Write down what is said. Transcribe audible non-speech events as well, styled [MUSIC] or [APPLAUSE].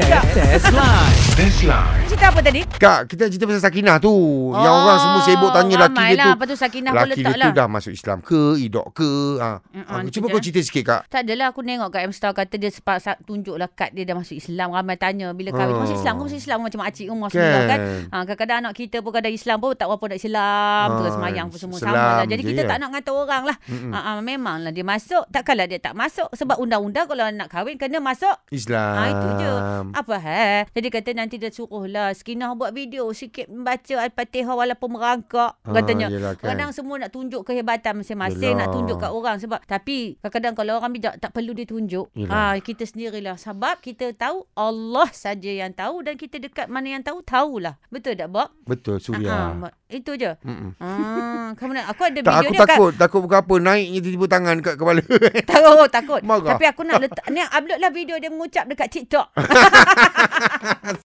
That's stay. Cerita apa tadi? Kak, kita cerita pasal Sakinah tu. yang orang semua sibuk tanya laki dia lah. tu. Lepas tu Sakinah pun Laki letak dia tu lah. dah masuk Islam ke, idok ke. Ha. Mm-mm, Aku ni cuba kau cerita sikit, Kak. Tak adalah aku tengok kat M-Star kata dia sepak sa- tunjuklah kad dia dah masuk Islam. Ramai tanya bila kahwin. Oh. Masuk Islam ke masuk Islam macam makcik umur Kan. sembilan kan. Ha, kadang-kadang anak kita pun kadang Islam pun tak berapa nak Islam. Ah, terus semayang pun semua Islam sama lah. Jadi je, kita ya. tak nak ngata orang lah. Ha, ha, memanglah dia masuk. Takkanlah dia tak masuk. Sebab undang-undang kalau nak kahwin kena masuk. Islam. Ha, itu je. Apa hal? Jadi kata nanti dia suruh lah. Sekinah buat video sikit membaca Al-Fatihah walaupun merangkak. Ah, Katanya. yelah kan. Kadang semua nak tunjuk kehebatan masing-masing. Yelah. Nak tunjuk kat orang. Sebab tapi kadang-kadang kalau orang bijak tak perlu ditunjuk. Yelah. Ha, kita sendirilah. Sebab kita tahu Allah saja yang tahu. Dan kita dekat mana yang tahu, tahulah. Betul tak, Bob? Betul, Ha, Suria. ha, itu je. Mm-mm. Ha, kamu nak, aku ada Tak, video aku dia kat takut. Takut bukan apa. Naiknya tiba-tiba tangan kat kepala. [LAUGHS] Takut, takut. Marah. Tapi aku nak letak, ni upload lah video dia mengucap dekat TikTok. [LAUGHS]